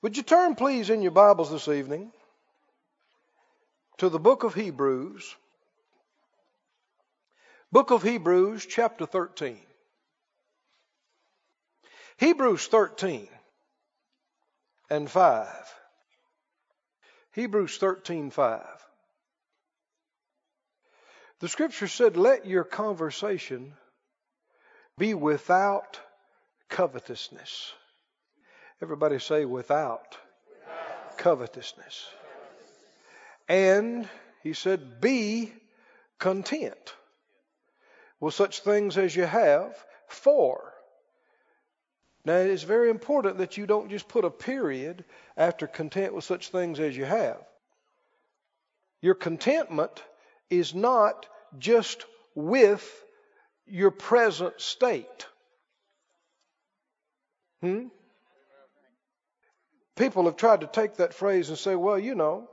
Would you turn, please, in your Bibles this evening to the book of Hebrews? Book of Hebrews, chapter 13. Hebrews 13 and 5. Hebrews 13, 5. The scripture said, Let your conversation be without covetousness. Everybody say, without, without. covetousness. And he said, Be content with such things as you have, for. Now, it is very important that you don't just put a period after content with such things as you have. Your contentment is not just with your present state. Hmm? People have tried to take that phrase and say, well, you know,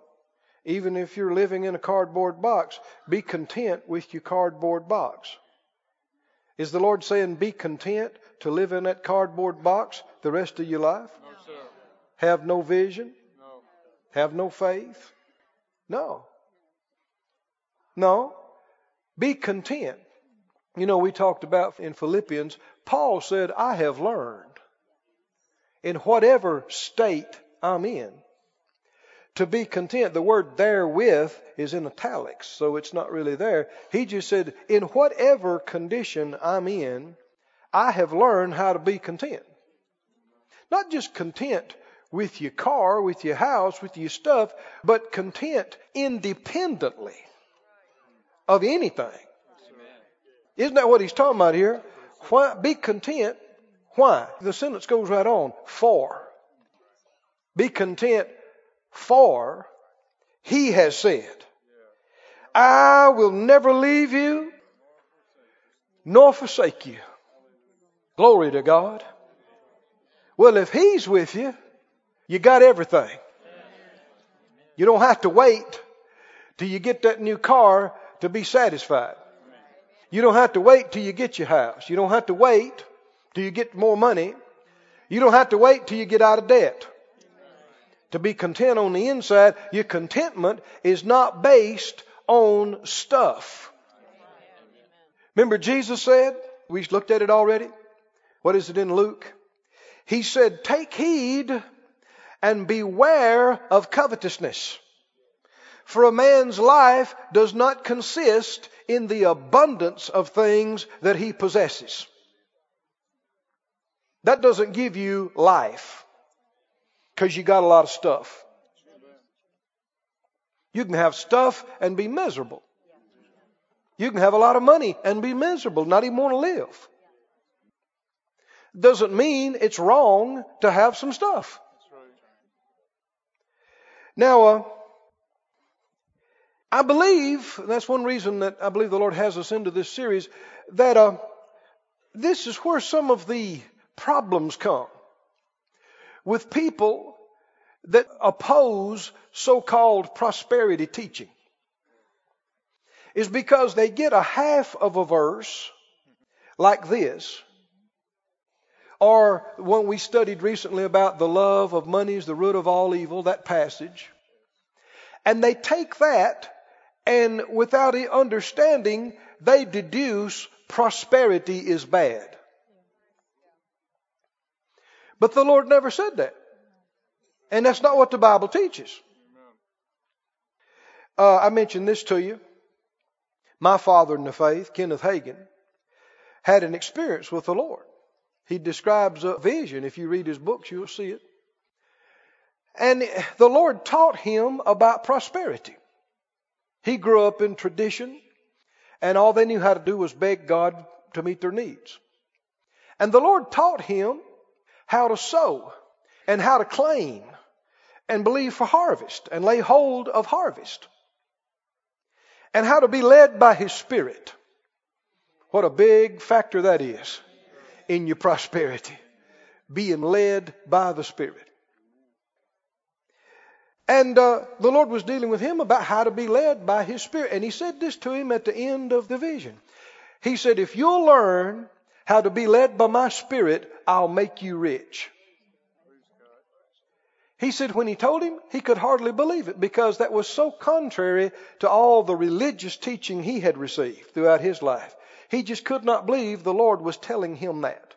even if you're living in a cardboard box, be content with your cardboard box. Is the Lord saying be content to live in that cardboard box the rest of your life? No, sir. Have no vision? No. Have no faith? No. No. Be content. You know, we talked about in Philippians, Paul said, I have learned in whatever state I'm in to be content. The word therewith is in italics, so it's not really there. He just said, in whatever condition I'm in, I have learned how to be content. Not just content with your car, with your house, with your stuff, but content independently of anything. Isn't that what he's talking about here? Why, be content. Why? The sentence goes right on. For. Be content for he has said, I will never leave you nor forsake you. Glory to God. Well, if he's with you, you got everything. You don't have to wait till you get that new car to be satisfied. You don't have to wait till you get your house. You don't have to wait till you get more money. You don't have to wait till you get out of debt. To be content on the inside, your contentment is not based on stuff. Remember, Jesus said, we looked at it already. What is it in Luke? He said, Take heed and beware of covetousness. For a man's life does not consist in the abundance of things that he possesses. That doesn't give you life because you got a lot of stuff. You can have stuff and be miserable. You can have a lot of money and be miserable, not even want to live. Doesn't mean it's wrong to have some stuff. Now, uh, I believe, that's one reason that I believe the Lord has us into this series, that uh, this is where some of the problems come with people that oppose so called prosperity teaching. Is because they get a half of a verse like this, or when we studied recently about the love of money is the root of all evil, that passage, and they take that and without understanding, they deduce prosperity is bad. But the Lord never said that. And that's not what the Bible teaches. Uh, I mentioned this to you. My father in the faith, Kenneth Hagin, had an experience with the Lord. He describes a vision. If you read his books, you'll see it. And the Lord taught him about prosperity. He grew up in tradition, and all they knew how to do was beg God to meet their needs. And the Lord taught him how to sow and how to claim and believe for harvest and lay hold of harvest and how to be led by His Spirit. What a big factor that is in your prosperity. Being led by the Spirit. And uh, the Lord was dealing with him about how to be led by His Spirit. And He said this to him at the end of the vision. He said, If you'll learn how to be led by my Spirit, I'll make you rich. He said when he told him, he could hardly believe it because that was so contrary to all the religious teaching he had received throughout his life. He just could not believe the Lord was telling him that.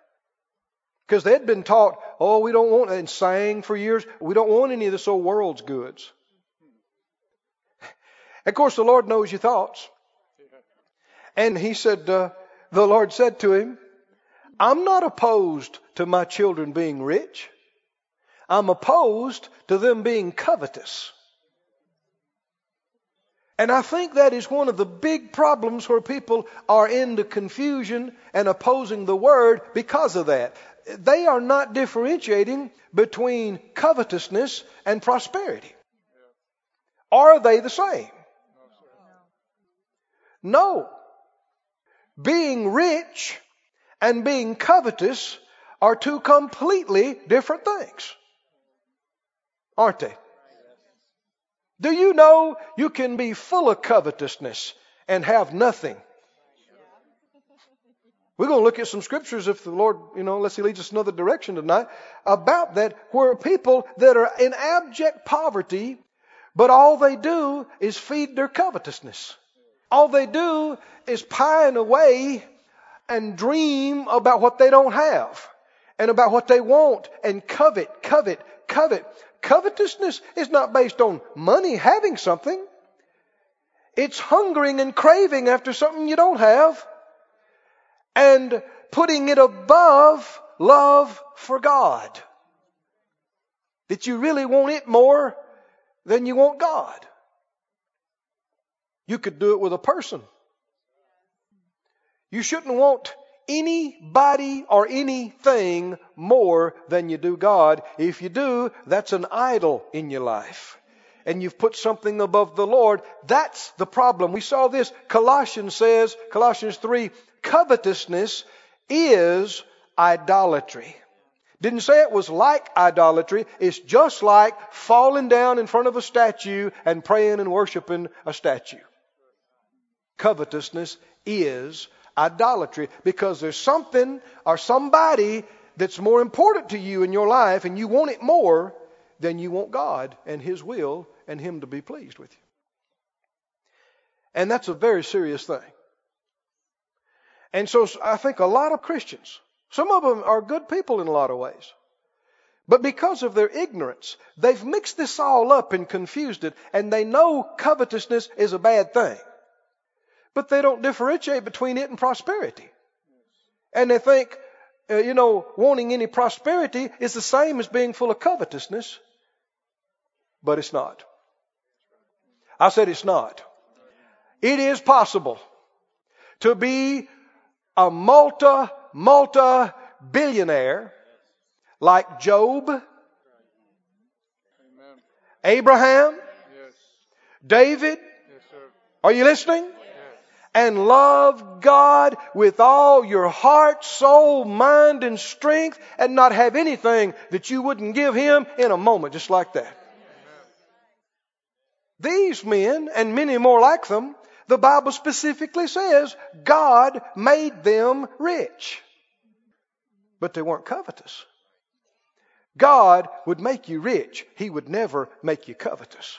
Because they'd been taught, oh, we don't want, and sang for years, we don't want any of this old world's goods. Of course, the Lord knows your thoughts. And he said, uh, the Lord said to him, I'm not opposed to my children being rich. I'm opposed to them being covetous. And I think that is one of the big problems where people are into confusion and opposing the word because of that. They are not differentiating between covetousness and prosperity. Are they the same? No. Being rich and being covetous are two completely different things aren't they? Do you know you can be full of covetousness and have nothing? We're going to look at some scriptures if the Lord, you know, unless He leads us another direction tonight, about that, where people that are in abject poverty, but all they do is feed their covetousness. All they do is pine away and dream about what they don't have and about what they want and covet, covet, covet. Covetousness is not based on money having something. It's hungering and craving after something you don't have and putting it above love for God. That you really want it more than you want God. You could do it with a person. You shouldn't want anybody or anything more than you do God. If you do, that's an idol in your life. And you've put something above the Lord. That's the problem. We saw this. Colossians says, Colossians 3, covetousness is idolatry. Didn't say it was like idolatry. It's just like falling down in front of a statue and praying and worshiping a statue. Covetousness is idolatry because there's something or somebody that's more important to you in your life and you want it more than you want God and His will and Him to be pleased with you. And that's a very serious thing. And so I think a lot of Christians, some of them are good people in a lot of ways. But because of their ignorance, they've mixed this all up and confused it, and they know covetousness is a bad thing but they don't differentiate between it and prosperity. And they think, uh, you know, wanting any prosperity is the same as being full of covetousness, but it's not. I said it's not. It is possible to be a multi, multi billionaire like Job, Abraham, David. Are you listening? And love God with all your heart, soul, mind, and strength and not have anything that you wouldn't give Him in a moment, just like that. These men and many more like them, the Bible specifically says God made them rich. But they weren't covetous. God would make you rich. He would never make you covetous.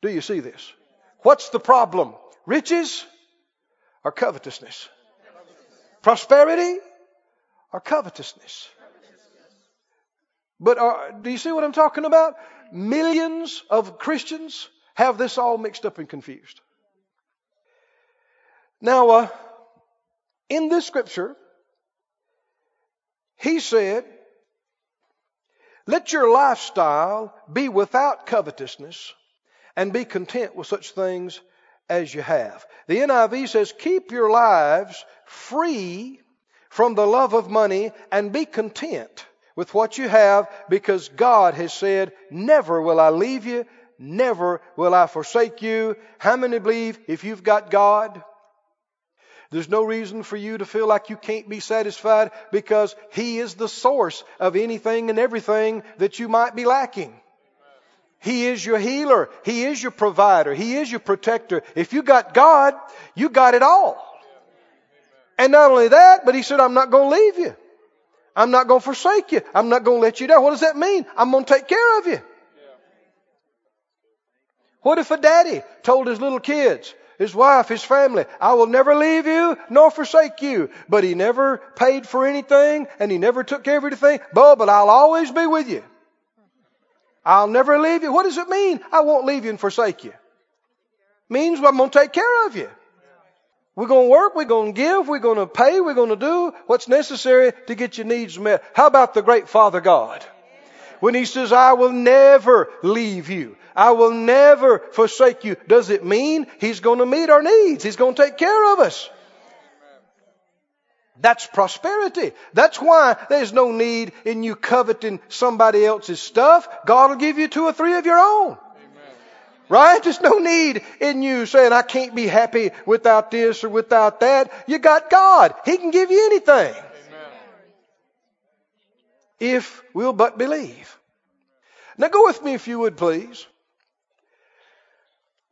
Do you see this? What's the problem? Riches or covetousness? Prosperity or covetousness? But are, do you see what I'm talking about? Millions of Christians have this all mixed up and confused. Now, uh, in this scripture, he said, Let your lifestyle be without covetousness and be content with such things as you have. The NIV says, keep your lives free from the love of money and be content with what you have because God has said, never will I leave you, never will I forsake you. How many believe if you've got God, there's no reason for you to feel like you can't be satisfied because He is the source of anything and everything that you might be lacking. He is your healer. He is your provider. He is your protector. If you got God, you got it all. And not only that, but he said, I'm not going to leave you. I'm not going to forsake you. I'm not going to let you down. What does that mean? I'm going to take care of you. What if a daddy told his little kids, his wife, his family, I will never leave you nor forsake you. But he never paid for anything and he never took care of anything. But, but I'll always be with you. I'll never leave you. What does it mean? I won't leave you and forsake you. Means I'm going to take care of you. We're going to work, we're going to give, we're going to pay, we're going to do what's necessary to get your needs met. How about the great Father God? When He says, I will never leave you. I will never forsake you. Does it mean He's going to meet our needs? He's going to take care of us. That's prosperity. That's why there's no need in you coveting somebody else's stuff. God will give you two or three of your own. Right? There's no need in you saying, I can't be happy without this or without that. You got God. He can give you anything. Amen. If we'll but believe. Now go with me if you would please.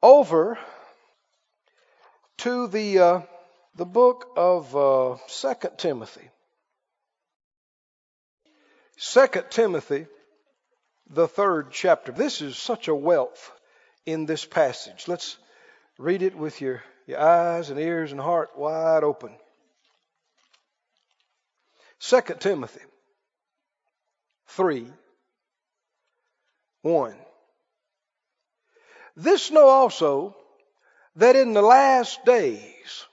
Over to the, uh, the book of uh, 2 Timothy. 2 Timothy, the third chapter. This is such a wealth in this passage. Let's read it with your, your eyes and ears and heart wide open. 2 Timothy 3 1. This know also that in the last days,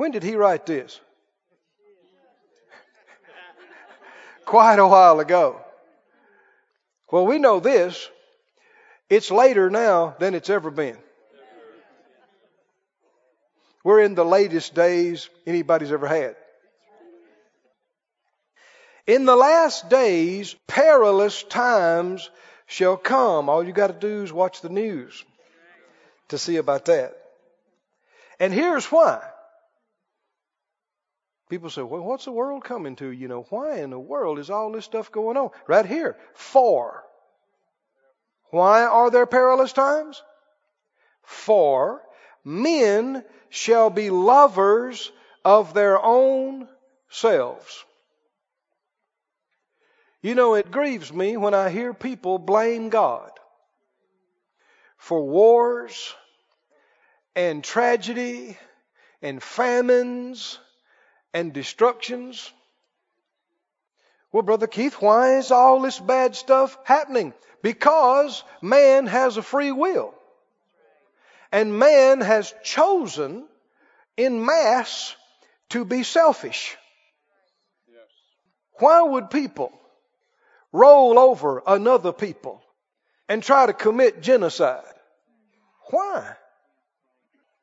when did he write this? Quite a while ago. Well, we know this it's later now than it's ever been. We're in the latest days anybody's ever had. In the last days, perilous times shall come. All you got to do is watch the news to see about that. And here's why. People say, well, what's the world coming to? You know, why in the world is all this stuff going on? Right here. For why are there perilous times? For men shall be lovers of their own selves. You know, it grieves me when I hear people blame God for wars and tragedy and famines and destructions. Well, Brother Keith, why is all this bad stuff happening? Because man has a free will. And man has chosen in mass to be selfish. Yes. Why would people roll over another people and try to commit genocide? Why?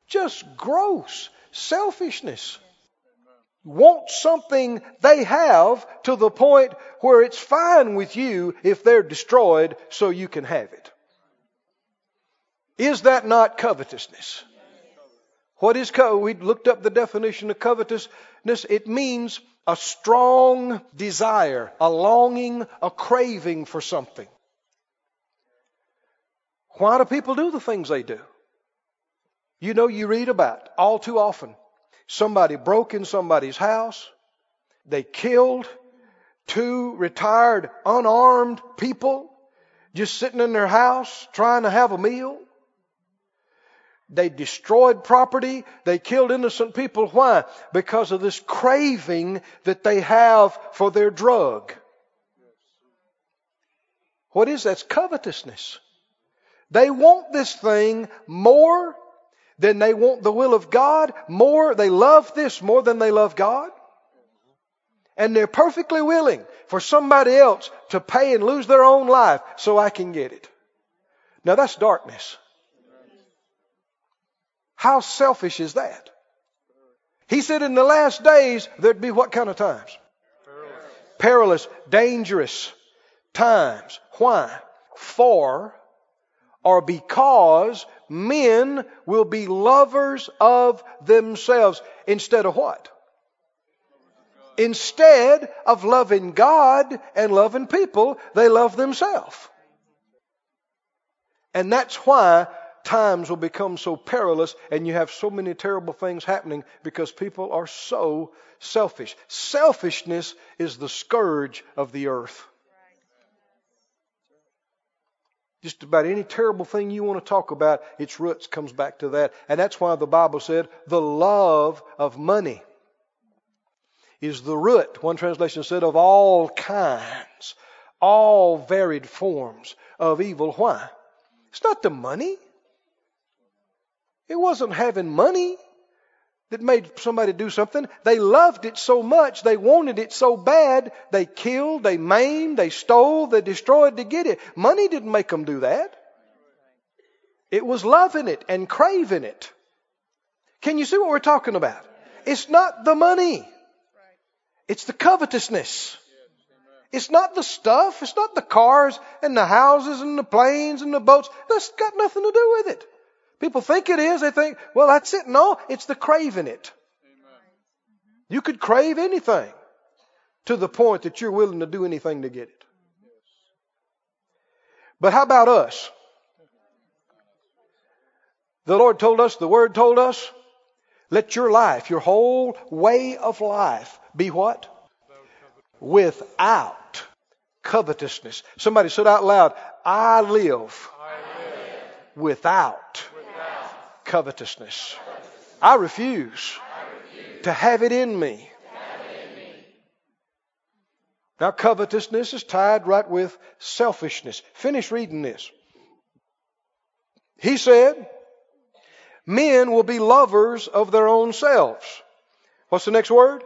Just gross selfishness want something they have to the point where it's fine with you if they're destroyed so you can have it. Is that not covetousness? What is co- we looked up the definition of covetousness. It means a strong desire, a longing, a craving for something. Why do people do the things they do? You know, you read about all too often Somebody broke in somebody's house. They killed two retired unarmed people just sitting in their house trying to have a meal. They destroyed property. They killed innocent people. Why? Because of this craving that they have for their drug. What is that? It's covetousness. They want this thing more then they want the will of God more. They love this more than they love God. And they're perfectly willing for somebody else to pay and lose their own life so I can get it. Now that's darkness. How selfish is that? He said in the last days there'd be what kind of times? Perilous, Perilous dangerous times. Why? For or because men will be lovers of themselves instead of what? Instead of loving God and loving people, they love themselves. And that's why times will become so perilous and you have so many terrible things happening because people are so selfish. Selfishness is the scourge of the earth. Just about any terrible thing you want to talk about, its roots comes back to that. And that's why the Bible said the love of money is the root, one translation said, of all kinds, all varied forms of evil. Why? It's not the money. It wasn't having money that made somebody do something. They loved it so much, they wanted it so bad, they killed, they maimed, they stole, they destroyed to get it. Money didn't make them do that. It was loving it and craving it. Can you see what we're talking about? It's not the money. It's the covetousness. It's not the stuff. It's not the cars and the houses and the planes and the boats. That's got nothing to do with it. People think it is. They think, well, that's it. No, it's the craving it. You could crave anything to the point that you're willing to do anything to get it. But how about us? The Lord told us, the Word told us, let your life, your whole way of life be what? Without covetousness. Somebody said out loud, I live, I live. Without, without covetousness. I refuse, to have it in me. Now, covetousness is tied right with selfishness. Finish reading this. He said, Men will be lovers of their own selves. What's the next word?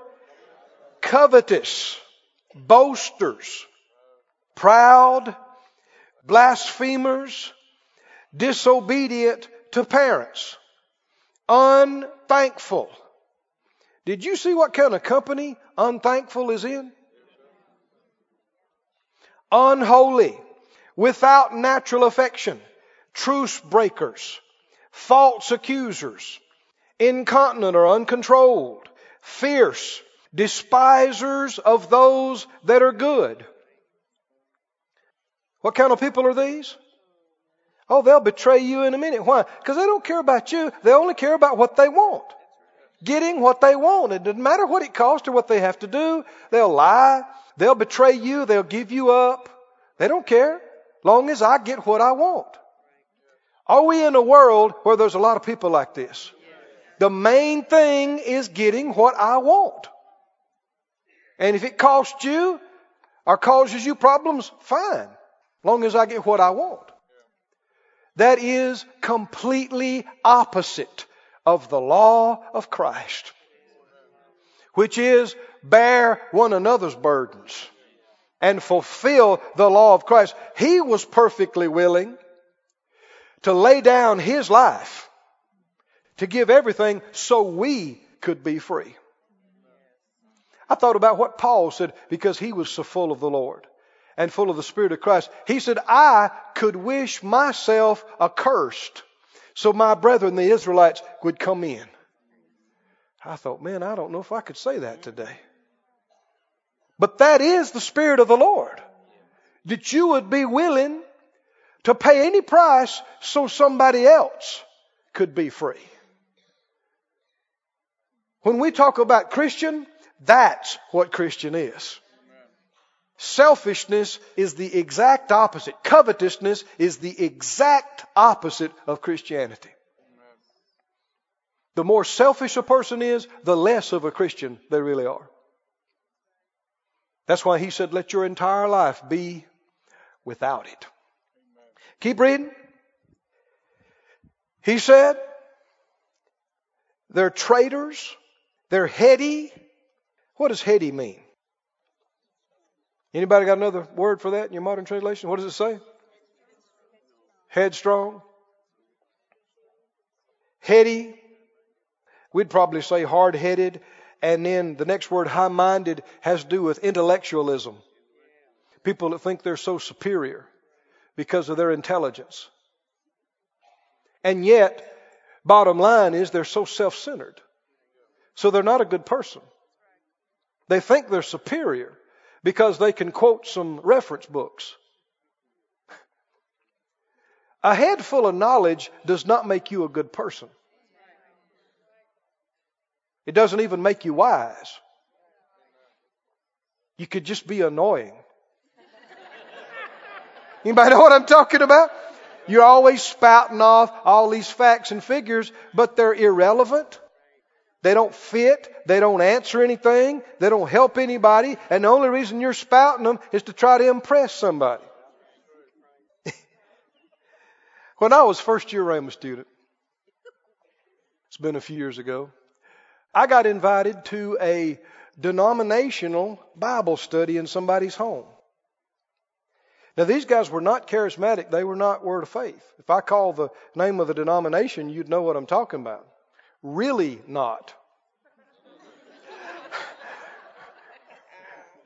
covetous, boasters, proud, blasphemers, disobedient to parents, unthankful. Did you see what kind of company unthankful is in? Unholy, without natural affection, truce breakers, false accusers, incontinent or uncontrolled, fierce, despisers of those that are good. What kind of people are these? Oh, they'll betray you in a minute. Why? Because they don't care about you. They only care about what they want. Getting what they want. It doesn't matter what it costs or what they have to do. They'll lie. They'll betray you. They'll give you up. They don't care. Long as I get what I want. Are we in a world where there's a lot of people like this? The main thing is getting what I want. And if it costs you or causes you problems, fine. Long as I get what I want. That is completely opposite of the law of Christ, which is bear one another's burdens and fulfill the law of Christ. He was perfectly willing to lay down his life to give everything so we could be free. I thought about what Paul said because he was so full of the Lord and full of the Spirit of Christ. He said, I could wish myself accursed so my brethren, the Israelites, would come in. I thought, man, I don't know if I could say that today. But that is the Spirit of the Lord. That you would be willing to pay any price so somebody else could be free. When we talk about Christian, that's what Christian is. Selfishness is the exact opposite. Covetousness is the exact opposite of Christianity. The more selfish a person is, the less of a Christian they really are. That's why he said, let your entire life be without it. Keep reading. He said, they're traitors, they're heady, what does heady mean? Anybody got another word for that in your modern translation? What does it say? Headstrong. Heady. We'd probably say hard headed. And then the next word, high minded, has to do with intellectualism. People that think they're so superior because of their intelligence. And yet, bottom line is they're so self centered. So they're not a good person. They think they're superior because they can quote some reference books. A head full of knowledge does not make you a good person. It doesn't even make you wise. You could just be annoying. Anybody know what I'm talking about? You're always spouting off all these facts and figures, but they're irrelevant. They don't fit. They don't answer anything. They don't help anybody. And the only reason you're spouting them is to try to impress somebody. when I was first year Rhema student, it's been a few years ago, I got invited to a denominational Bible study in somebody's home. Now, these guys were not charismatic. They were not Word of Faith. If I call the name of the denomination, you'd know what I'm talking about. Really not.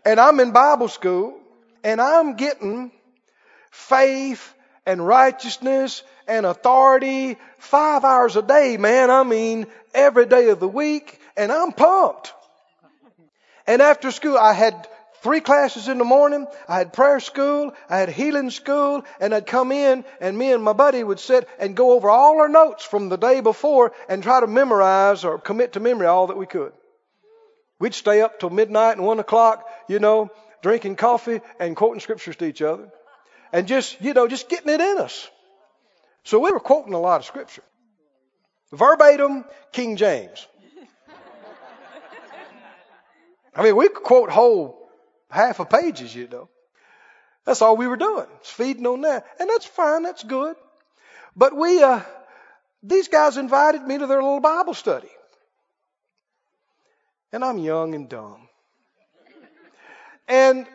and I'm in Bible school, and I'm getting faith and righteousness and authority five hours a day, man. I mean, every day of the week, and I'm pumped. And after school, I had three classes in the morning. I had prayer school. I had healing school. And I'd come in and me and my buddy would sit and go over all our notes from the day before and try to memorize or commit to memory all that we could. We'd stay up till midnight and one o'clock, you know, drinking coffee and quoting scriptures to each other. And just, you know, just getting it in us. So we were quoting a lot of scripture. Verbatim King James. I mean, we could quote whole half of pages, you know. That's all we were doing, feeding on that. And that's fine, that's good. But we, uh, these guys invited me to their little Bible study. And I'm young and dumb. And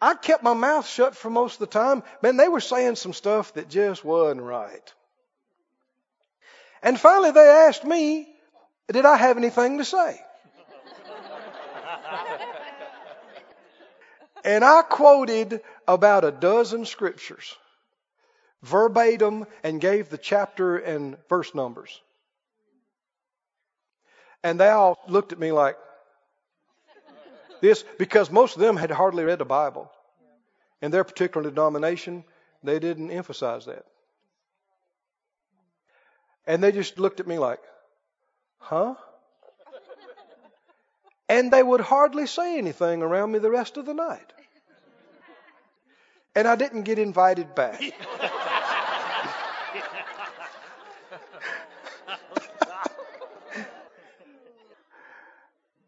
I kept my mouth shut for most of the time. Man, they were saying some stuff that just wasn't right. And finally they asked me, did I have anything to say? And I quoted about a dozen scriptures verbatim and gave the chapter and verse numbers. And they all looked at me like this because most of them had hardly read the Bible. In their particular denomination, they didn't emphasize that. And they just looked at me like, huh? And they would hardly say anything around me the rest of the night. And I didn't get invited back.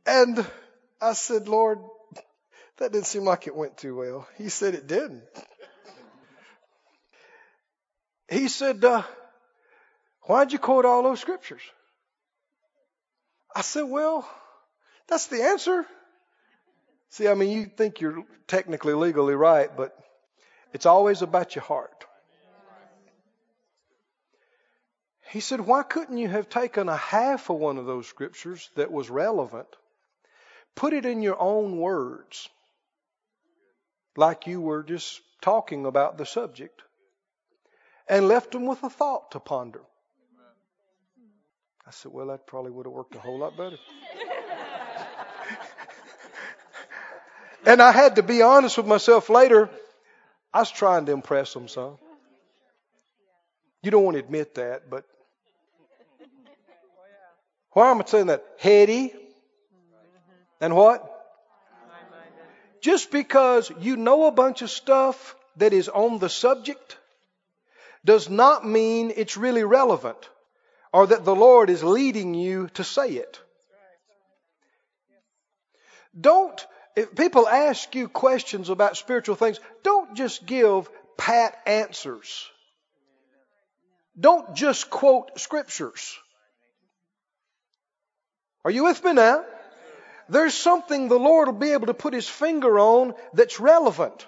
and I said, Lord, that didn't seem like it went too well. He said it didn't. He said, uh, Why'd you quote all those scriptures? I said, Well, that's the answer. See, I mean, you think you're technically legally right, but it's always about your heart. He said, Why couldn't you have taken a half of one of those scriptures that was relevant, put it in your own words, like you were just talking about the subject, and left them with a thought to ponder? I said, Well, that probably would have worked a whole lot better. and I had to be honest with myself later. I was trying to impress them some. You don't want to admit that, but why am I saying that? Heady and what? Just because you know a bunch of stuff that is on the subject does not mean it's really relevant or that the Lord is leading you to say it. Don't if people ask you questions about spiritual things, don't just give pat answers. Don't just quote scriptures. Are you with me now? There's something the Lord will be able to put His finger on that's relevant.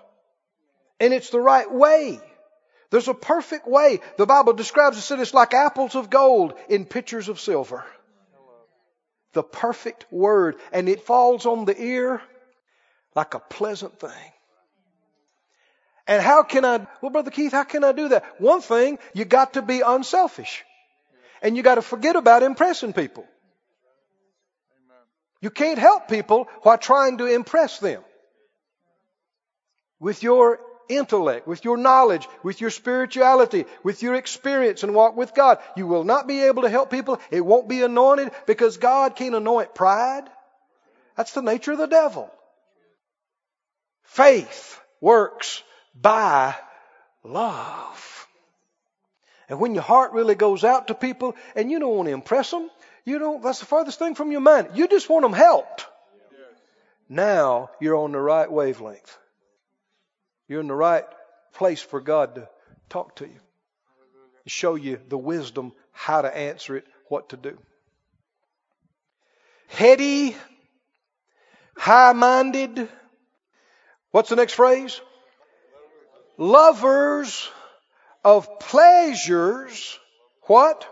And it's the right way. There's a perfect way. The Bible describes it as like apples of gold in pitchers of silver. The perfect word. And it falls on the ear like a pleasant thing. And how can I, well, Brother Keith, how can I do that? One thing, you got to be unselfish. And you got to forget about impressing people. You can't help people while trying to impress them with your intellect, with your knowledge, with your spirituality, with your experience and walk with God. You will not be able to help people. It won't be anointed because God can't anoint pride. That's the nature of the devil. Faith works by love. And when your heart really goes out to people and you don't want to impress them, you don't, that's the farthest thing from your mind. You just want them helped. Now you're on the right wavelength. You're in the right place for God to talk to you, show you the wisdom, how to answer it, what to do. Heady, high minded. What's the next phrase? Lovers of pleasures. What?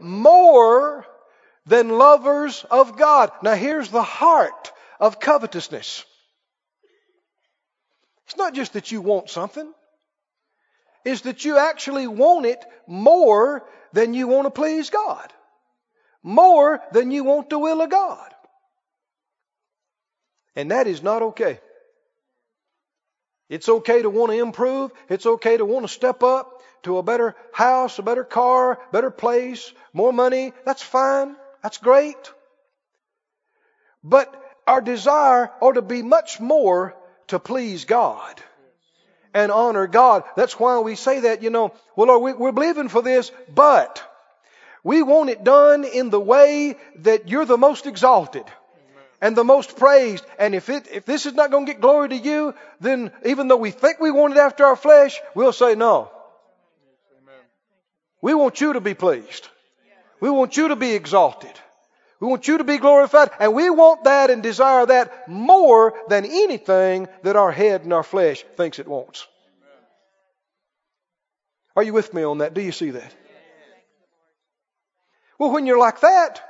More than lovers of God. Now here's the heart of covetousness. It's not just that you want something. It's that you actually want it more than you want to please God. More than you want the will of God. And that is not okay. It's okay to want to improve. It's okay to want to step up to a better house, a better car, better place, more money. That's fine. That's great. But our desire ought to be much more to please God and honor God. That's why we say that, you know, well, Lord, we, we're believing for this, but we want it done in the way that you're the most exalted and the most praised. And if it, if this is not going to get glory to you, then even though we think we want it after our flesh, we'll say no. We want you to be pleased. We want you to be exalted. We want you to be glorified, and we want that and desire that more than anything that our head and our flesh thinks it wants. Are you with me on that? Do you see that? Well, when you're like that,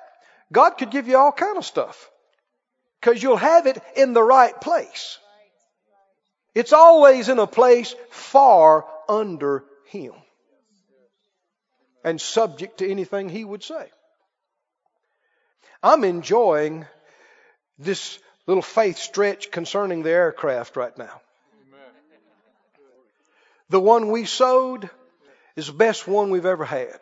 God could give you all kind of stuff because you'll have it in the right place. It's always in a place far under Him and subject to anything He would say. I'm enjoying this little faith stretch concerning the aircraft right now. The one we sowed is the best one we've ever had.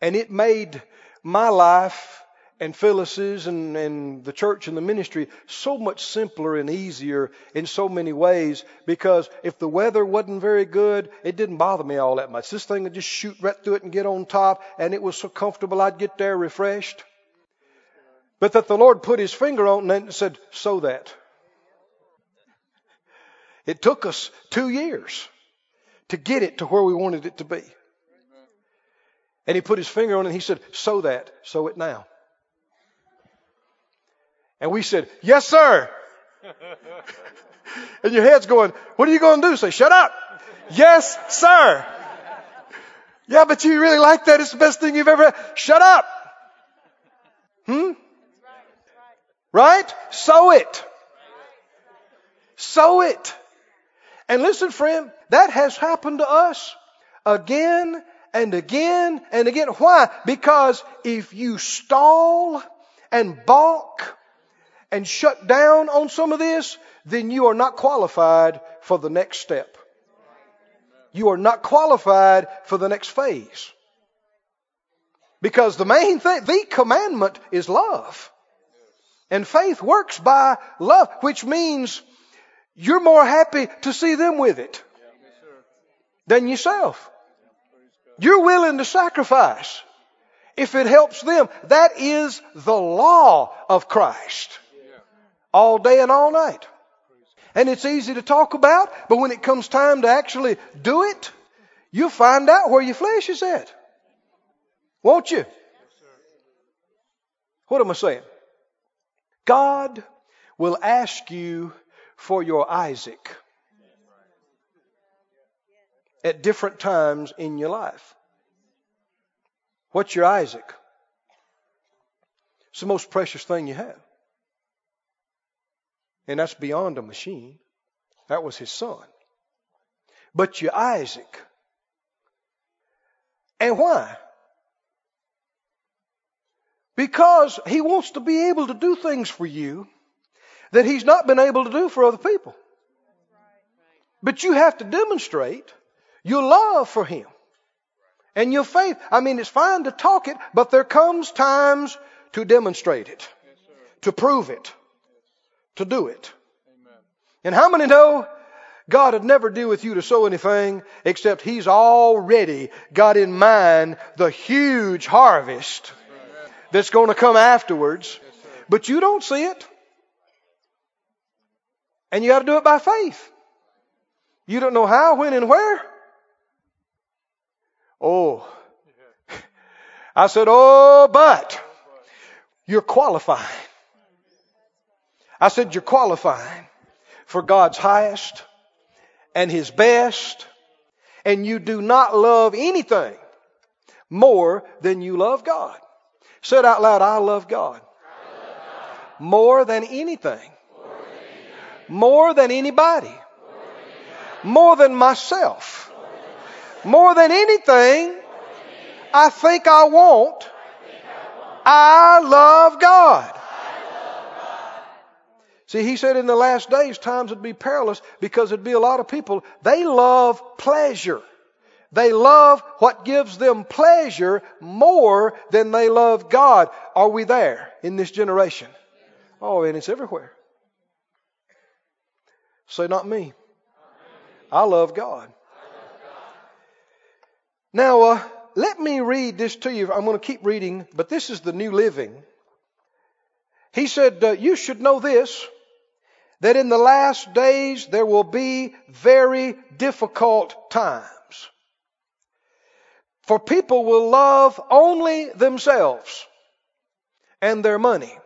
And it made my life and Phyllis's and, and the church and the ministry so much simpler and easier in so many ways because if the weather wasn't very good, it didn't bother me all that much. This thing would just shoot right through it and get on top, and it was so comfortable I'd get there refreshed. But that the Lord put his finger on it and said, sow that. It took us two years to get it to where we wanted it to be. And he put his finger on it and he said, sow that, sow it now. And we said, yes, sir. and your head's going, what are you going to do? Say, shut up. yes, sir. Yeah, but you really like that. It's the best thing you've ever had. Shut up. Hmm? Right? Sow it. Sow it. And listen, friend, that has happened to us again and again and again. Why? Because if you stall and balk and shut down on some of this, then you are not qualified for the next step. You are not qualified for the next phase. Because the main thing, the commandment is love. And faith works by love, which means you're more happy to see them with it than yourself. You're willing to sacrifice if it helps them. That is the law of Christ. All day and all night. And it's easy to talk about, but when it comes time to actually do it, you'll find out where your flesh is at. Won't you? What am I saying? God will ask you for your Isaac at different times in your life. What's your Isaac? It's the most precious thing you have. And that's beyond a machine. That was his son. But your Isaac. And why? Because He wants to be able to do things for you that He's not been able to do for other people. But you have to demonstrate your love for Him and your faith. I mean, it's fine to talk it, but there comes times to demonstrate it, to prove it, to do it. Amen. And how many know God would never deal with you to sow anything except He's already got in mind the huge harvest that's going to come afterwards. But you don't see it. And you got to do it by faith. You don't know how, when, and where. Oh. I said, oh, but you're qualifying. I said, you're qualifying for God's highest and His best, and you do not love anything more than you love God. Said out loud, I love God. More than anything. More than anybody. More than myself. More than anything I think I want. I love God. See, he said in the last days times would be perilous because there'd be a lot of people, they love pleasure. They love what gives them pleasure more than they love God. Are we there in this generation? Oh, and it's everywhere. Say, not me. I love God. Now, uh, let me read this to you. I'm going to keep reading, but this is the New Living. He said, uh, You should know this that in the last days there will be very difficult times. For people will love only themselves and their money.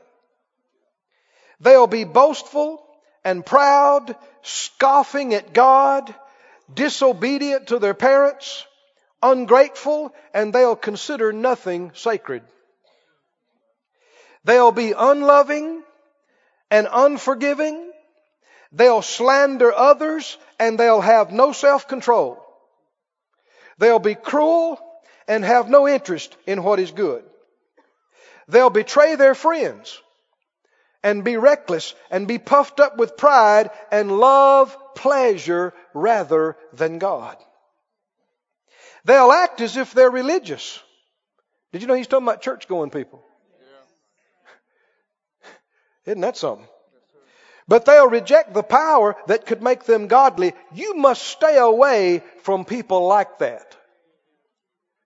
They'll be boastful and proud, scoffing at God, disobedient to their parents, ungrateful, and they'll consider nothing sacred. They'll be unloving and unforgiving They'll slander others and they'll have no self control. They'll be cruel and have no interest in what is good. They'll betray their friends and be reckless and be puffed up with pride and love pleasure rather than God. They'll act as if they're religious. Did you know he's talking about church going people? Yeah. Isn't that something? But they'll reject the power that could make them godly. You must stay away from people like that.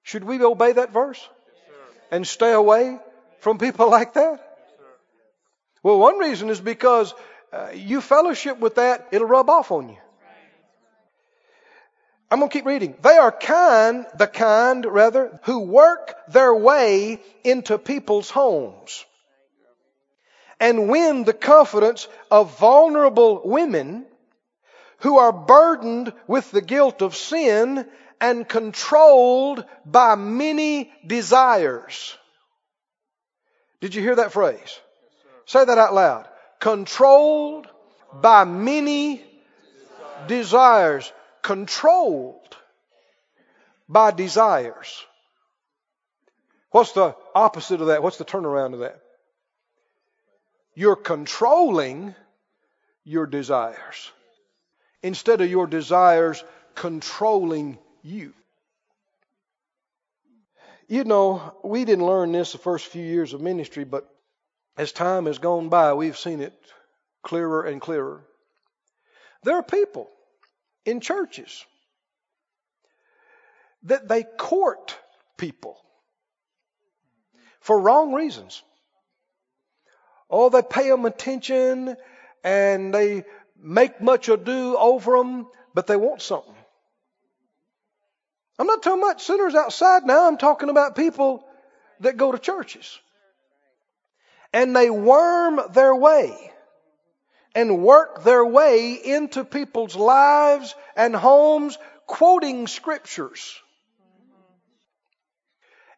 Should we obey that verse? and stay away from people like that? well, one reason is because uh, you fellowship with that, it'll rub off on you. I'm going to keep reading. They are kind, the kind, rather, who work their way into people's homes and win the confidence of vulnerable women who are burdened with the guilt of sin and controlled by many desires. Did you hear that phrase? Yes, Say that out loud. Controlled by many desires. Controlled by desires. What's the opposite of that? What's the turnaround of that? You're controlling your desires instead of your desires controlling you. You know, we didn't learn this the first few years of ministry, but as time has gone by, we've seen it clearer and clearer. There are people in churches that they court people for wrong reasons. Oh, they pay them attention and they make much ado over them, but they want something. I'm not talking about sinners outside now. I'm talking about people that go to churches. And they worm their way and work their way into people's lives and homes quoting scriptures.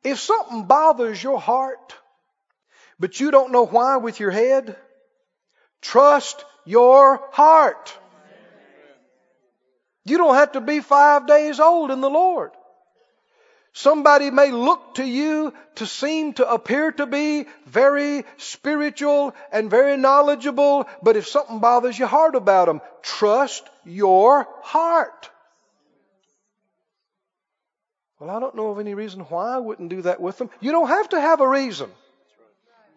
If something bothers your heart, but you don't know why with your head? Trust your heart. You don't have to be five days old in the Lord. Somebody may look to you to seem to appear to be very spiritual and very knowledgeable, but if something bothers your heart about them, trust your heart. Well, I don't know of any reason why I wouldn't do that with them. You don't have to have a reason.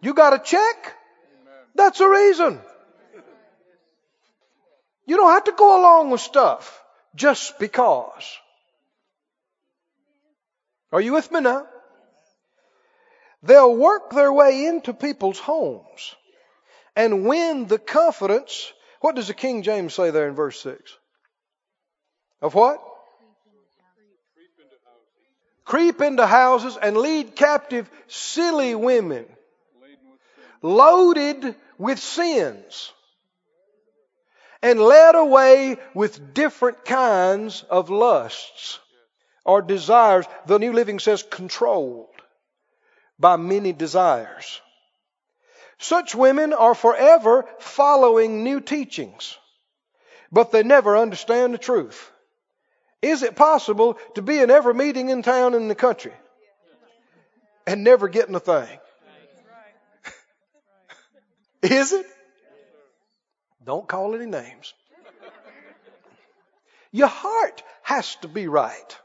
You got a check? That's a reason. You don't have to go along with stuff just because. Are you with me now? They'll work their way into people's homes and win the confidence. What does the King James say there in verse 6? Of what? Creep into houses and lead captive silly women loaded with sins and led away with different kinds of lusts or desires. The New Living says controlled by many desires. Such women are forever following new teachings, but they never understand the truth. Is it possible to be in every meeting in town in the country and never getting a thing? Is it? Don't call any names. Your heart has to be right.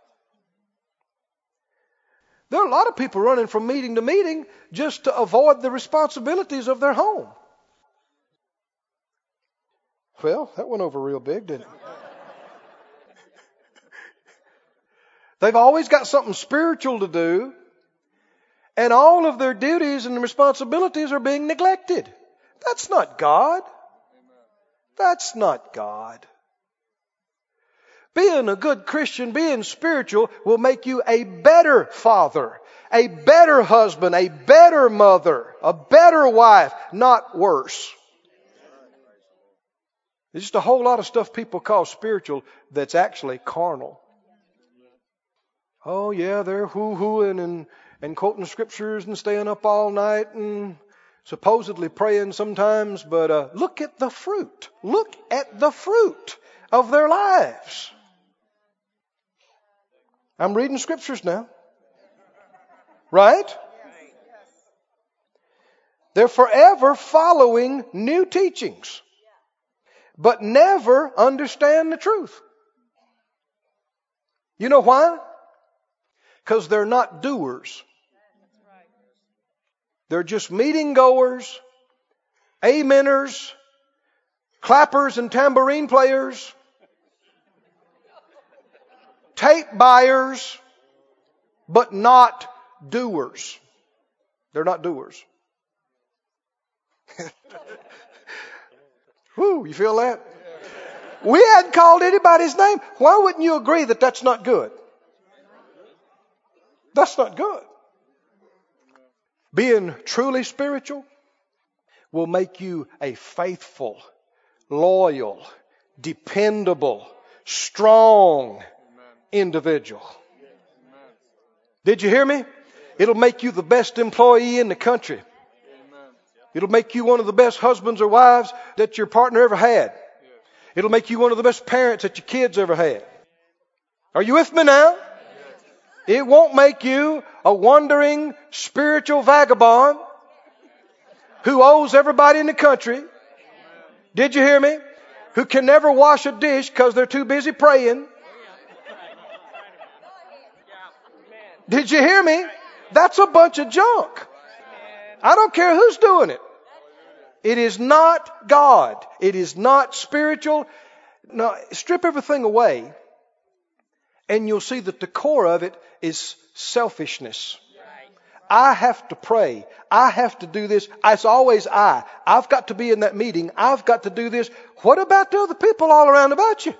There are a lot of people running from meeting to meeting just to avoid the responsibilities of their home. Well, that went over real big, didn't it? They've always got something spiritual to do, and all of their duties and responsibilities are being neglected. That's not God. That's not God. Being a good Christian, being spiritual will make you a better father, a better husband, a better mother, a better wife, not worse. There's just a whole lot of stuff people call spiritual that's actually carnal. Oh yeah, they're hoo-hooing and, and quoting scriptures and staying up all night and supposedly praying sometimes, but uh, look at the fruit. Look at the fruit of their lives. I'm reading scriptures now. Right? They're forever following new teachings, but never understand the truth. You know why? Because they're not doers. They're just meeting goers, ameners, clappers and tambourine players, tape buyers, but not doers. They're not doers. Whoo, you feel that? We hadn't called anybody's name. Why wouldn't you agree that that's not good? That's not good. Being truly spiritual will make you a faithful, loyal, dependable, strong individual. Did you hear me? It'll make you the best employee in the country. It'll make you one of the best husbands or wives that your partner ever had. It'll make you one of the best parents that your kids ever had. Are you with me now? It won't make you a wandering spiritual vagabond who owes everybody in the country. Did you hear me? Who can never wash a dish because they're too busy praying. Did you hear me? That's a bunch of junk. I don't care who's doing it. It is not God. It is not spiritual. Now, strip everything away and you'll see that the core of it is selfishness. I have to pray. I have to do this. It's always I. I've got to be in that meeting. I've got to do this. What about the other people all around about you?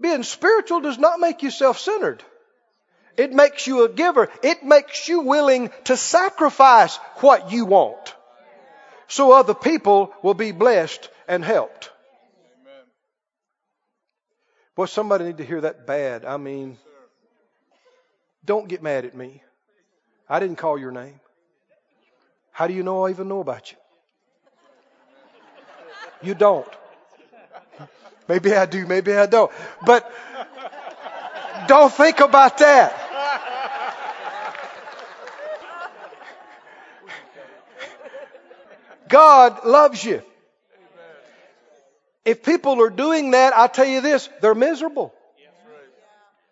Being spiritual does not make you self-centered. It makes you a giver. It makes you willing to sacrifice what you want so other people will be blessed and helped. Boy, somebody need to hear that bad. I mean, don't get mad at me. I didn't call your name. How do you know I even know about you? You don't. Maybe I do, maybe I don't. But Don't think about that. God loves you. If people are doing that, I tell you this, they're miserable.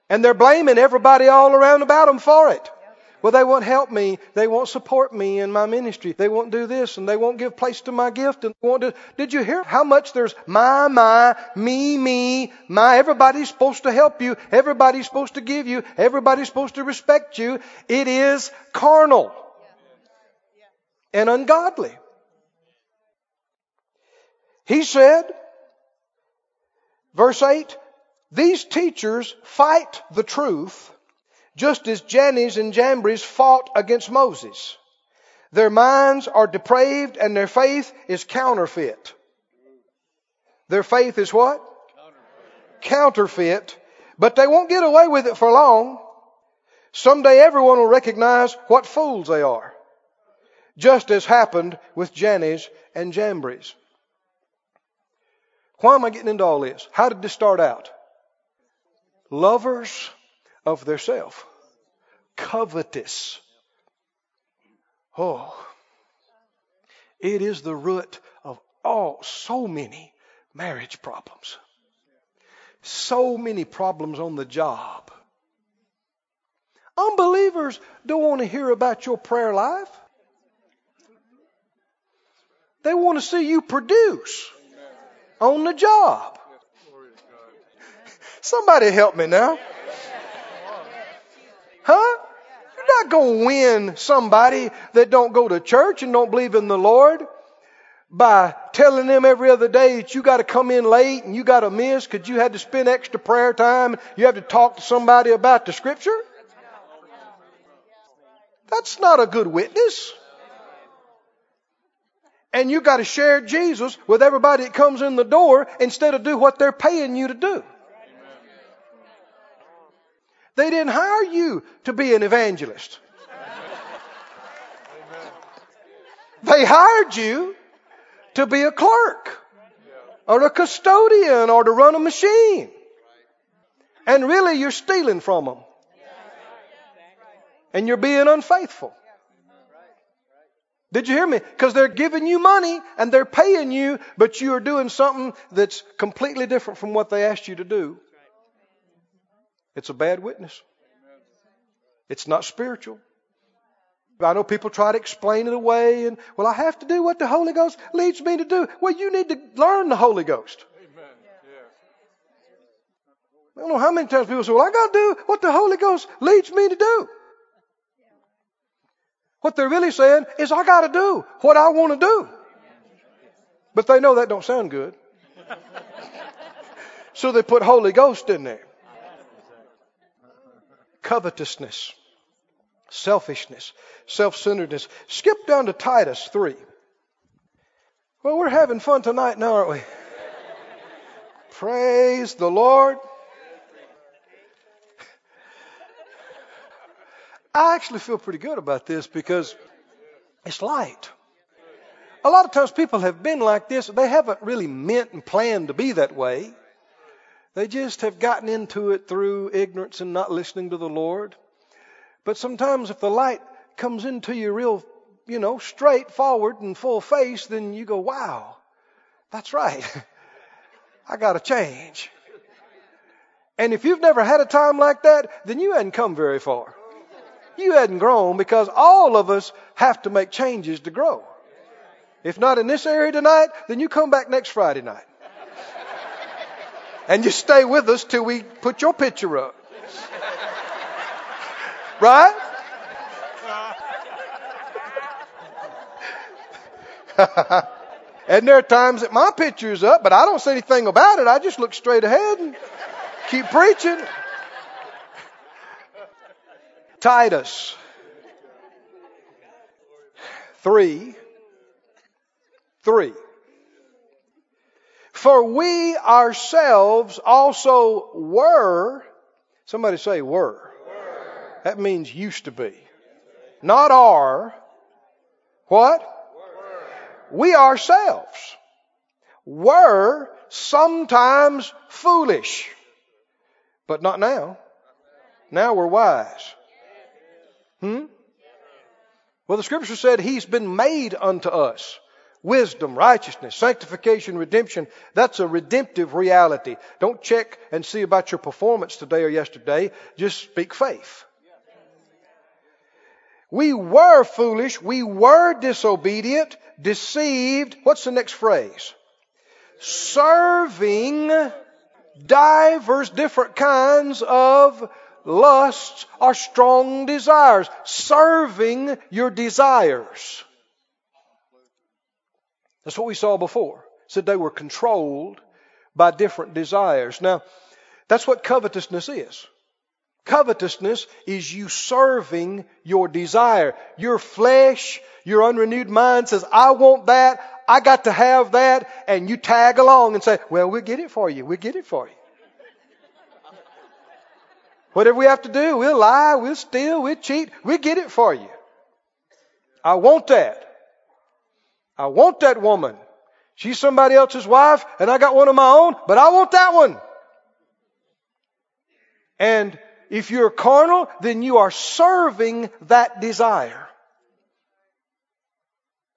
And they're blaming everybody all around about them for it. Well, they won't help me. They won't support me in my ministry. They won't do this and they won't give place to my gift and won't do. Did you hear how much there's my, my, me, me, my? Everybody's supposed to help you. Everybody's supposed to give you. Everybody's supposed to respect you. It is carnal and ungodly. He said, verse 8, these teachers fight the truth just as Jannes and Jambres fought against Moses. Their minds are depraved and their faith is counterfeit. Their faith is what? Counterfeit. counterfeit. But they won't get away with it for long. Someday everyone will recognize what fools they are. Just as happened with Jannes and Jambres. Why am I getting into all this? How did this start out? Lovers of their self. Covetous. Oh, it is the root of all, so many marriage problems. So many problems on the job. Unbelievers don't want to hear about your prayer life. They want to see you produce on the job. Somebody help me now. Huh? You're not going to win somebody that don't go to church and don't believe in the Lord by telling them every other day that you got to come in late and you got to miss because you had to spend extra prayer time. You have to talk to somebody about the scripture. That's not a good witness. And you got to share Jesus with everybody that comes in the door instead of do what they're paying you to do. They didn't hire you to be an evangelist. They hired you to be a clerk or a custodian or to run a machine. And really you're stealing from them. And you're being unfaithful. Did you hear me? Because they're giving you money and they're paying you, but you are doing something that's completely different from what they asked you to do. It's a bad witness. It's not spiritual. I know people try to explain it away and, well, I have to do what the Holy Ghost leads me to do. Well, you need to learn the Holy Ghost. I don't know how many times people say, well, I got to do what the Holy Ghost leads me to do. What they're really saying is, I got to do what I want to do. But they know that don't sound good. so they put Holy Ghost in there. Covetousness, selfishness, self centeredness. Skip down to Titus 3. Well, we're having fun tonight now, aren't we? Praise the Lord. I actually feel pretty good about this because it's light. A lot of times people have been like this. They haven't really meant and planned to be that way. They just have gotten into it through ignorance and not listening to the Lord. But sometimes if the light comes into you real, you know, straight forward and full face, then you go, wow, that's right. I got to change. And if you've never had a time like that, then you hadn't come very far you hadn't grown because all of us have to make changes to grow. If not in this area tonight, then you come back next Friday night. And you stay with us till we put your picture up. Right? and there are times that my picture's up, but I don't say anything about it. I just look straight ahead and keep preaching. Titus 3 3. For we ourselves also were, somebody say were. were. That means used to be. Not are. What? Were. We ourselves were sometimes foolish, but not now. now we're wise. Hmm? Well, the scripture said he's been made unto us. Wisdom, righteousness, sanctification, redemption. That's a redemptive reality. Don't check and see about your performance today or yesterday. Just speak faith. We were foolish. We were disobedient, deceived. What's the next phrase? Serving divers different kinds of lusts are strong desires. Serving your desires. That's what we saw before. Said they were controlled by different desires. Now, that's what covetousness is. Covetousness is you serving your desire. Your flesh, your unrenewed mind says, I want that. I got to have that. And you tag along and say, well, we'll get it for you. We'll get it for you. Whatever we have to do, we'll lie, we'll steal, we'll cheat, we'll get it for you. I want that. I want that woman. She's somebody else's wife and I got one of my own, but I want that one. And if you're carnal, then you are serving that desire.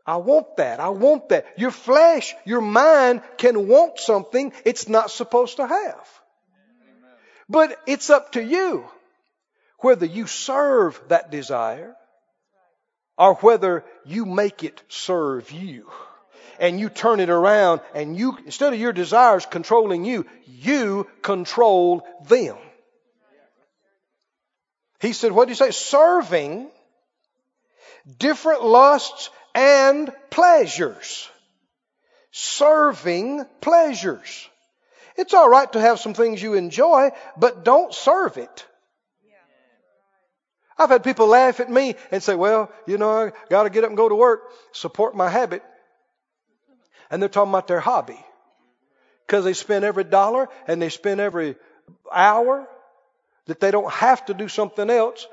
I want that. I want that. Your flesh, your mind can want something it's not supposed to have. But it's up to you whether you serve that desire or whether you make it serve you. And you turn it around and you, instead of your desires controlling you, you control them. He said, what do you say? Serving different lusts and pleasures. Serving pleasures. It's all right to have some things you enjoy, but don't serve it. I've had people laugh at me and say, well, you know, I got to get up and go to work, support my habit. And they're talking about their hobby. Because they spend every dollar and they spend every hour that they don't have to do something else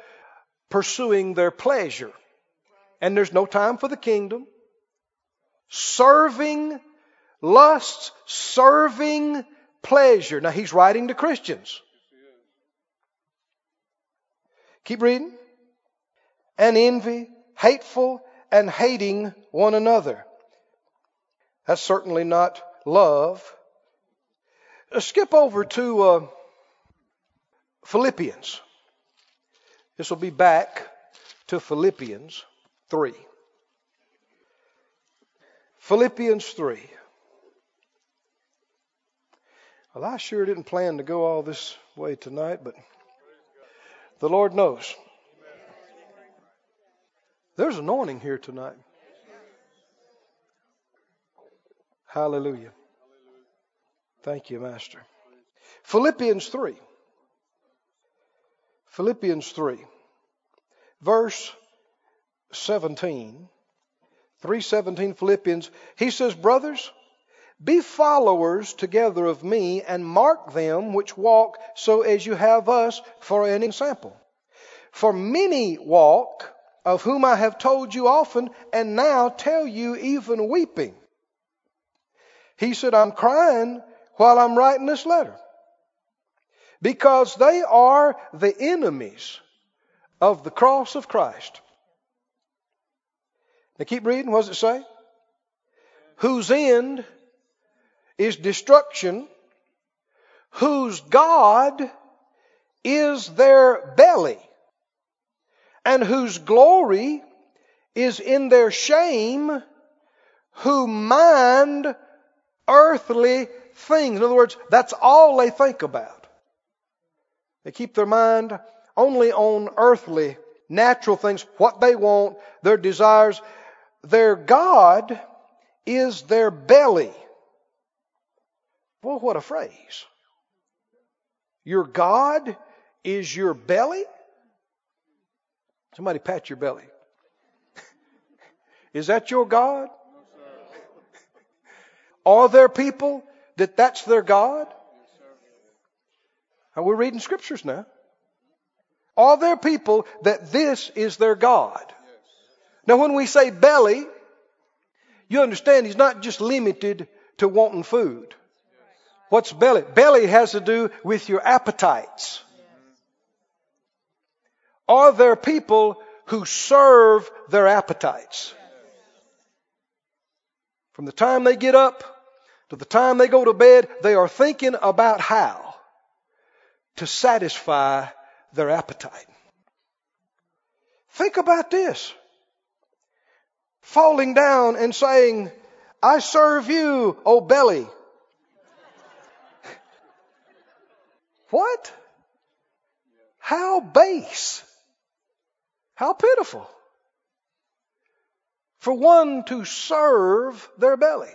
pursuing their pleasure. And there's no time for the kingdom. Serving lusts, serving pleasure. Now he's writing to Christians. Keep reading. And envy, hateful, and hating one another. That's certainly not love. Uh, skip over to uh, Philippians. This will be back to Philippians 3. Philippians 3. Well, I sure didn't plan to go all this way tonight, but the Lord knows. There's anointing here tonight. Hallelujah. Thank you, Master. Philippians 3. Philippians 3, verse 17. 317 Philippians. He says, Brothers, be followers together of me and mark them which walk so as you have us for an example. For many walk, of whom I have told you often, and now tell you even weeping. He said, I'm crying while I'm writing this letter. Because they are the enemies of the cross of Christ. Now keep reading. What does it say? Whose end is destruction, whose God is their belly, and whose glory is in their shame, who mind earthly things. In other words, that's all they think about. They keep their mind only on earthly, natural things, what they want, their desires. Their God is their belly. Boy, what a phrase. Your God is your belly? Somebody pat your belly. is that your God? Are there people that that's their God? And we're reading scriptures now. Are there people that this is their God? Now, when we say belly, you understand he's not just limited to wanting food. What's belly? Belly has to do with your appetites. Are there people who serve their appetites? From the time they get up to the time they go to bed, they are thinking about how to satisfy their appetite. Think about this. Falling down and saying, I serve you, O belly. What? How base. How pitiful. For one to serve their belly.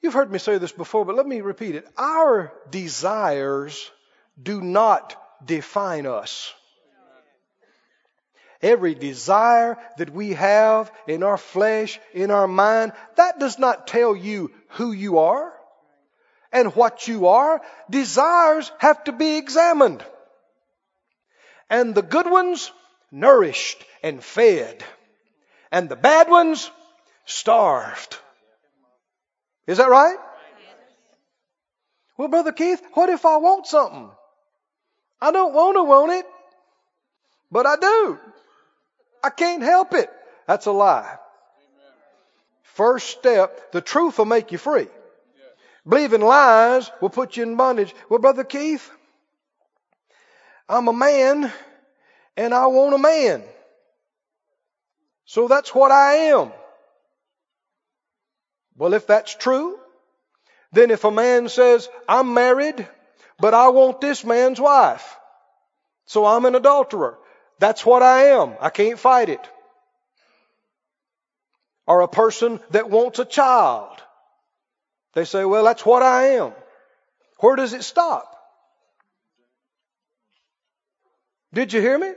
You've heard me say this before, but let me repeat it. Our desires do not define us. Every desire that we have in our flesh, in our mind, that does not tell you who you are and what you are. Desires have to be examined. And the good ones, nourished and fed. And the bad ones, starved. Is that right? Well, Brother Keith, what if I want something? I don't want to want it, but I do. I can't help it. That's a lie. First step, the truth will make you free. Believing lies will put you in bondage. Well, Brother Keith, I'm a man and I want a man. So that's what I am. Well, if that's true, then if a man says, I'm married, but I want this man's wife, so I'm an adulterer, that's what I am. I can't fight it. Or a person that wants a child, they say, well, that's what I am. Where does it stop? Did you hear me?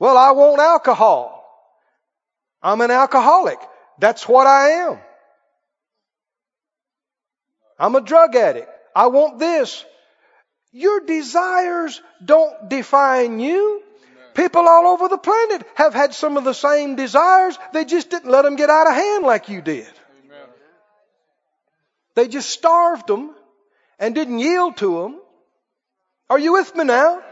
Well, I want alcohol. I'm an alcoholic. That's what I am. I'm a drug addict. I want this. Your desires don't define you. People all over the planet have had some of the same desires. They just didn't let them get out of hand like you did. They just starved them and didn't yield to them. Are you with me now?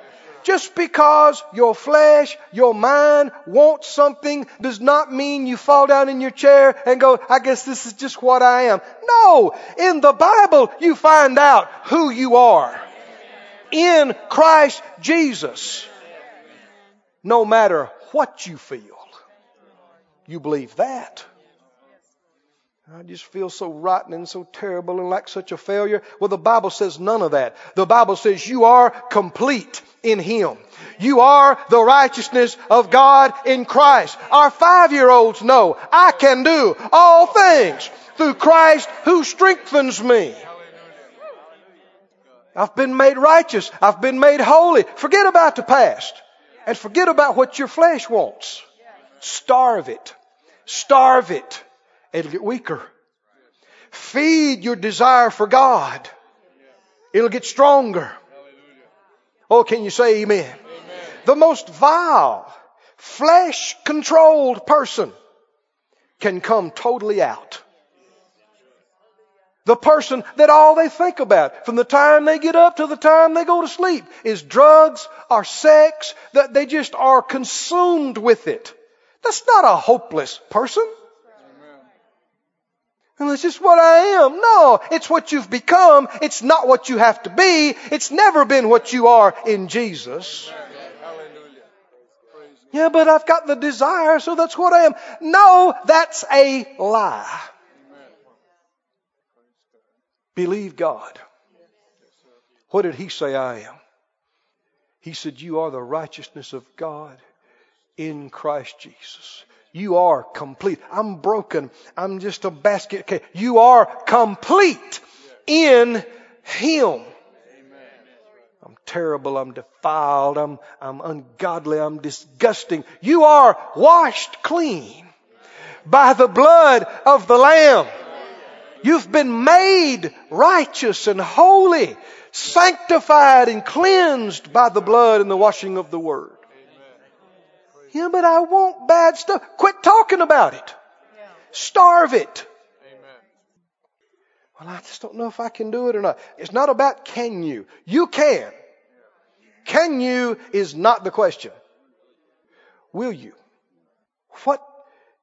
Just because your flesh, your mind wants something does not mean you fall down in your chair and go, I guess this is just what I am. No! In the Bible, you find out who you are. In Christ Jesus. No matter what you feel. You believe that. I just feel so rotten and so terrible and like such a failure. Well, the Bible says none of that. The Bible says you are complete in Him. You are the righteousness of God in Christ. Our five year olds know I can do all things through Christ who strengthens me. I've been made righteous. I've been made holy. Forget about the past and forget about what your flesh wants. Starve it. Starve it it'll get weaker. Feed your desire for God. It'll get stronger. Oh, can you say amen? amen. The most vile, flesh controlled person can come totally out. The person that all they think about from the time they get up to the time they go to sleep is drugs or sex, that they just are consumed with it. That's not a hopeless person. And that's just what I am. No, it's what you've become. It's not what you have to be. It's never been what you are in Jesus. Yeah, but I've got the desire, so that's what I am. No, that's a lie. Believe God. What did He say I am? He said, You are the righteousness of God in Christ Jesus. You are complete. I'm broken. I'm just a basket case. You are complete in Him. I'm terrible. I'm defiled. I'm, I'm ungodly. I'm disgusting. You are washed clean by the blood of the Lamb. You've been made righteous and holy, sanctified and cleansed by the blood and the washing of the Word. Yeah, but I want bad stuff. Quit talking about it. Starve it. Well, I just don't know if I can do it or not. It's not about can you. You can. Can you is not the question. Will you? What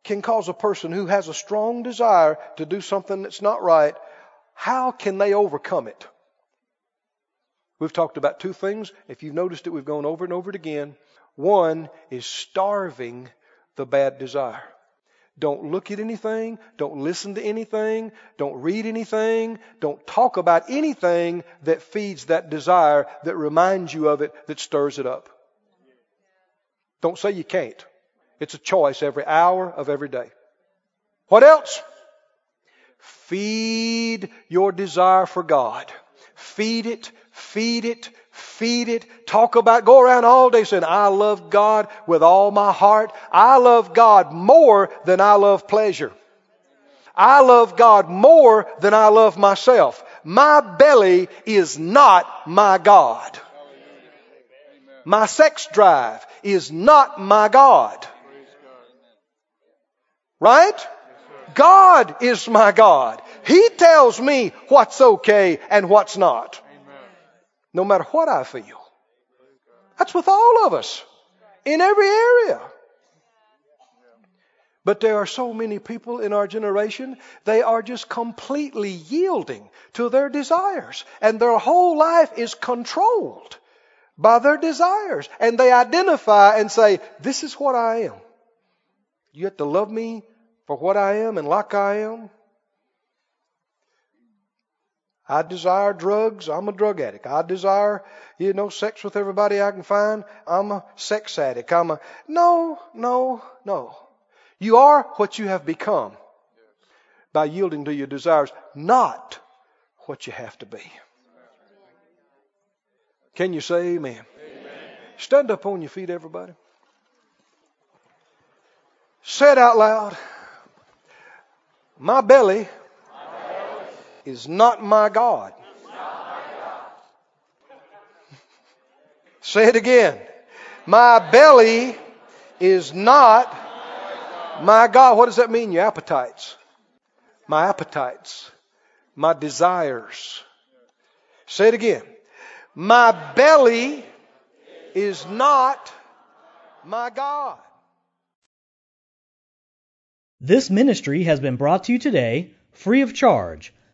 can cause a person who has a strong desire to do something that's not right, how can they overcome it? We've talked about two things. If you've noticed it, we've gone over and over it again. One is starving the bad desire. Don't look at anything. Don't listen to anything. Don't read anything. Don't talk about anything that feeds that desire, that reminds you of it, that stirs it up. Don't say you can't. It's a choice every hour of every day. What else? Feed your desire for God. Feed it, feed it, feed it. Talk about, go around all day saying, I love God with all my heart. I love God more than I love pleasure. I love God more than I love myself. My belly is not my God. My sex drive is not my God. Right? God is my God. He tells me what's okay and what's not. No matter what I feel. That's with all of us. In every area. But there are so many people in our generation, they are just completely yielding to their desires. And their whole life is controlled by their desires. And they identify and say, This is what I am. You have to love me for what I am and like I am. I desire drugs. I'm a drug addict. I desire, you know, sex with everybody I can find. I'm a sex addict. I'm a, no, no, no. You are what you have become by yielding to your desires, not what you have to be. Can you say amen? amen? Stand up on your feet, everybody. Say it out loud. My belly, is not my God. Say it again. My belly is not my God. What does that mean? Your appetites. My appetites. My desires. Say it again. My belly is not my God. This ministry has been brought to you today free of charge